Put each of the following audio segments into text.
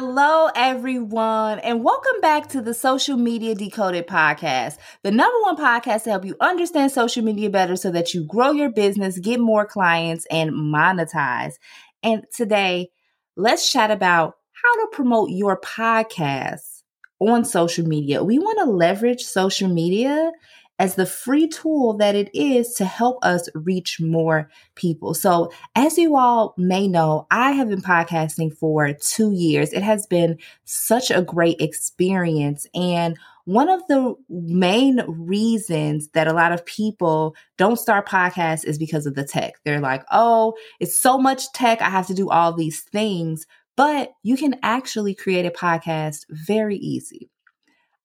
Hello, everyone, and welcome back to the Social Media Decoded podcast, the number one podcast to help you understand social media better so that you grow your business, get more clients, and monetize. And today, let's chat about how to promote your podcast on social media. We want to leverage social media as the free tool that it is to help us reach more people. So, as you all may know, I have been podcasting for two years. It has been such a great experience. And one of the main reasons that a lot of people don't start podcasts is because of the tech. They're like, oh, it's so much tech. I have to do all these things. But you can actually create a podcast very easy.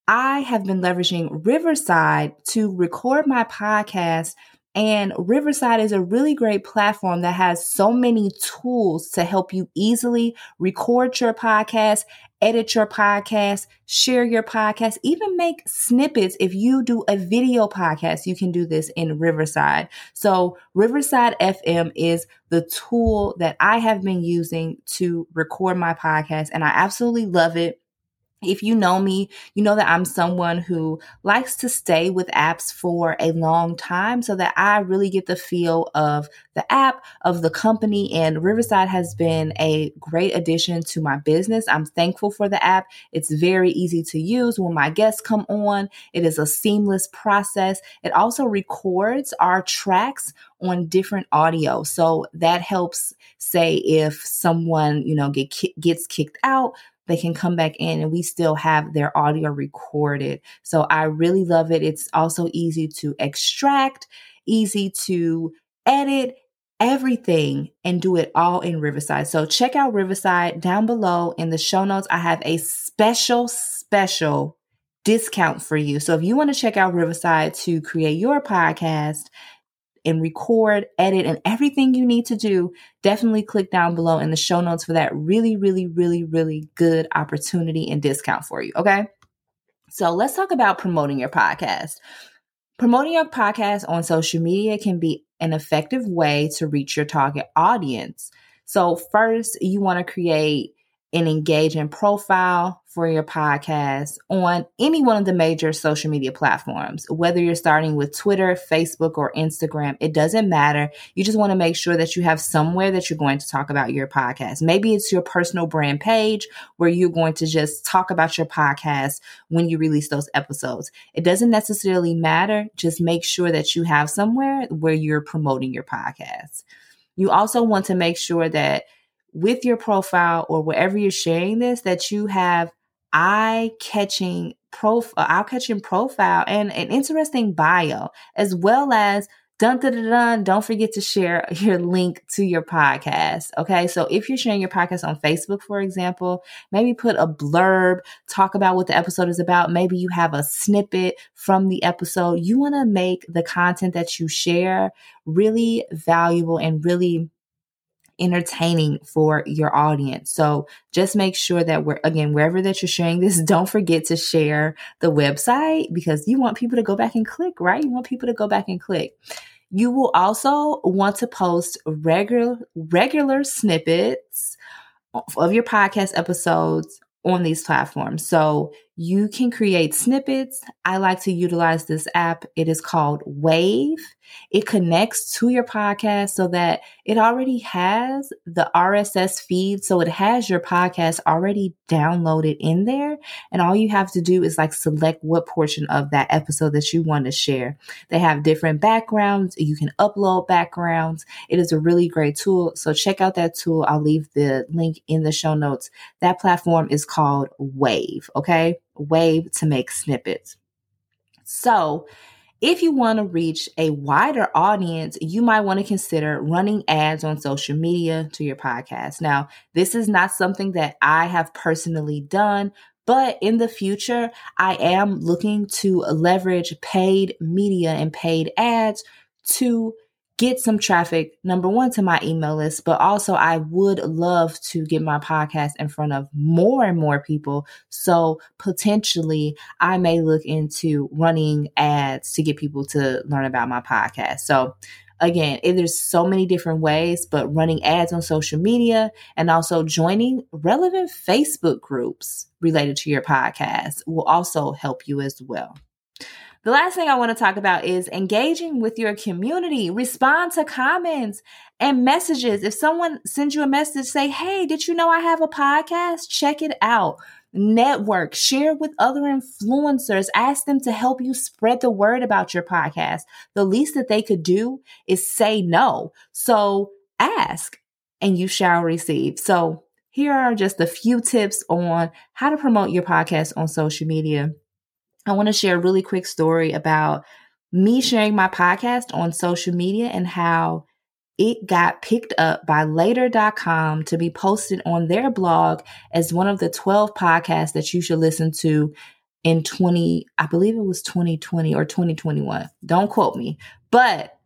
I have been leveraging Riverside to record my podcast. And Riverside is a really great platform that has so many tools to help you easily record your podcast, edit your podcast, share your podcast, even make snippets. If you do a video podcast, you can do this in Riverside. So Riverside FM is the tool that I have been using to record my podcast and I absolutely love it if you know me, you know that I'm someone who likes to stay with apps for a long time so that I really get the feel of the app, of the company. And Riverside has been a great addition to my business. I'm thankful for the app. It's very easy to use when my guests come on. It is a seamless process. It also records our tracks on different audio. So that helps say if someone, you know, get gets kicked out, they can come back in and we still have their audio recorded. So I really love it. It's also easy to extract, easy to edit everything and do it all in Riverside. So check out Riverside down below in the show notes. I have a special, special discount for you. So if you want to check out Riverside to create your podcast, and record, edit, and everything you need to do, definitely click down below in the show notes for that really, really, really, really good opportunity and discount for you. Okay. So let's talk about promoting your podcast. Promoting your podcast on social media can be an effective way to reach your target audience. So, first, you want to create an engaging profile for your podcast on any one of the major social media platforms. Whether you're starting with Twitter, Facebook, or Instagram, it doesn't matter. You just want to make sure that you have somewhere that you're going to talk about your podcast. Maybe it's your personal brand page where you're going to just talk about your podcast when you release those episodes. It doesn't necessarily matter. Just make sure that you have somewhere where you're promoting your podcast. You also want to make sure that with your profile or wherever you're sharing this that you have eye catching profile, uh, eye catching profile and an interesting bio, as well as dun dun dun dun. Don't forget to share your link to your podcast. Okay. So if you're sharing your podcast on Facebook, for example, maybe put a blurb, talk about what the episode is about. Maybe you have a snippet from the episode. You want to make the content that you share really valuable and really entertaining for your audience. So just make sure that we're again wherever that you're sharing this, don't forget to share the website because you want people to go back and click, right? You want people to go back and click. You will also want to post regular regular snippets of your podcast episodes on these platforms. So you can create snippets. I like to utilize this app. It is called Wavve. It connects to your podcast so that it already has the RSS feed. So it has your podcast already downloaded in there. And all you have to do is like select what portion of that episode that you want to share. They have different backgrounds. You can upload backgrounds. It is a really great tool. So check out that tool. I'll leave the link in the show notes. That platform is called Wavve. Okay. Wavve to make snippets. So, if you want to reach a wider audience, you might want to consider running ads on social media to your podcast. Now, this is not something that I have personally done, But in the future, I am looking to leverage paid media and paid ads to get some traffic, number one, to my email list, but also I would love to get my podcast in front of more and more people. So potentially I may look into running ads to get people to learn about my podcast. So again, there's so many different ways, but running ads on social media and also joining relevant Facebook groups related to your podcast will also help you as well. The last thing I want to talk about is engaging with your community. Respond to comments and messages. If someone sends you a message, say, Hey, did you know I have a podcast? Check it out. Network, share with other influencers, ask them to help you spread the word about your podcast. The least that they could do is say no. So ask and you shall receive. So here are just a few tips on how to promote your podcast on social media. I want to share a really quick story about me sharing my podcast on social media and how it got picked up by later.com to be posted on their blog as one of the 12 podcasts that you should listen to in 20 I believe it was 2020 or 2021. Don't quote me. But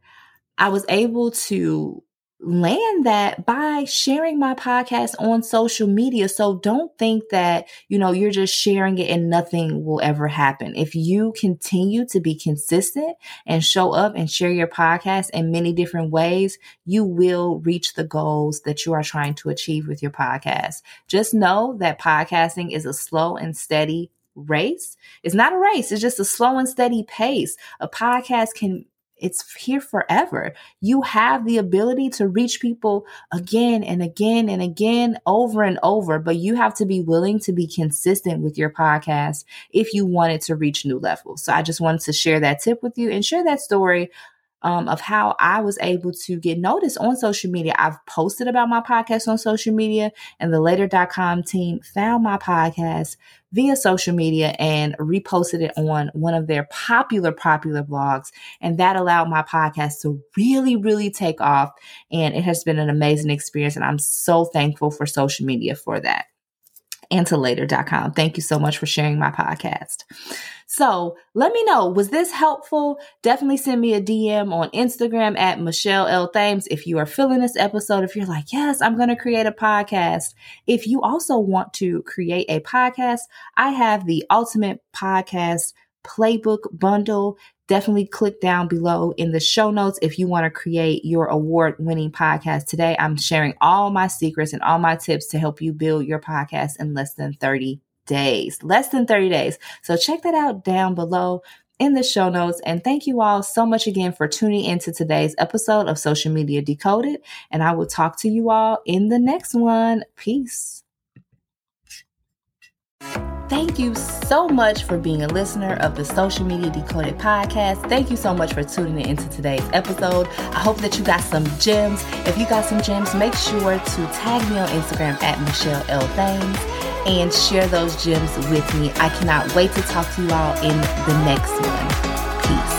I was able to land that by sharing my podcast on social media. So don't think that, you know, you're just sharing it and nothing will ever happen. If you continue to be consistent and show up and share your podcast in many different ways, you will reach the goals that you are trying to achieve with your podcast. Just know that podcasting is a slow and steady race. It's not a race. It's just a slow and steady pace. A podcast can it's here forever. You have the ability to reach people again and again and again over and over, but you have to be willing to be consistent with your podcast if you want it to reach new levels. So I just wanted to share that tip with you and share that story um, of how I was able to get noticed on social media. I've posted about my podcast on social media, and the later.com team found my podcast via social media and reposted it on one of their popular, popular blogs. And that allowed my podcast to really, really take off. And it has been an amazing experience. And I'm so thankful for social media for that and to later.com. Thank you so much for sharing my podcast. So let me know, was this helpful? Definitely send me a DM on Instagram at Michelle L. Thames if you are feeling this episode. If you're like, yes, I'm going to create a podcast. If you also want to create a podcast, I have the ultimate podcast playbook bundle definitely click down below in the show notes if you want to create your award winning podcast. Today, I'm sharing all my secrets and all my tips to help you build your podcast in less than 30 days, less than 30 days. So check that out down below in the show notes. And thank you all so much again for tuning into today's episode of Social Media Decoded. And I will talk to you all in the next one. Peace. Thank you so much for being a listener of the Social Media Decoded podcast. Thank you so much for tuning in into today's episode. I hope that you got some gems. If you got some gems, make sure to tag me on Instagram at Michelle L. Thames and share those gems with me. I cannot wait to talk to you all in the next one. Peace.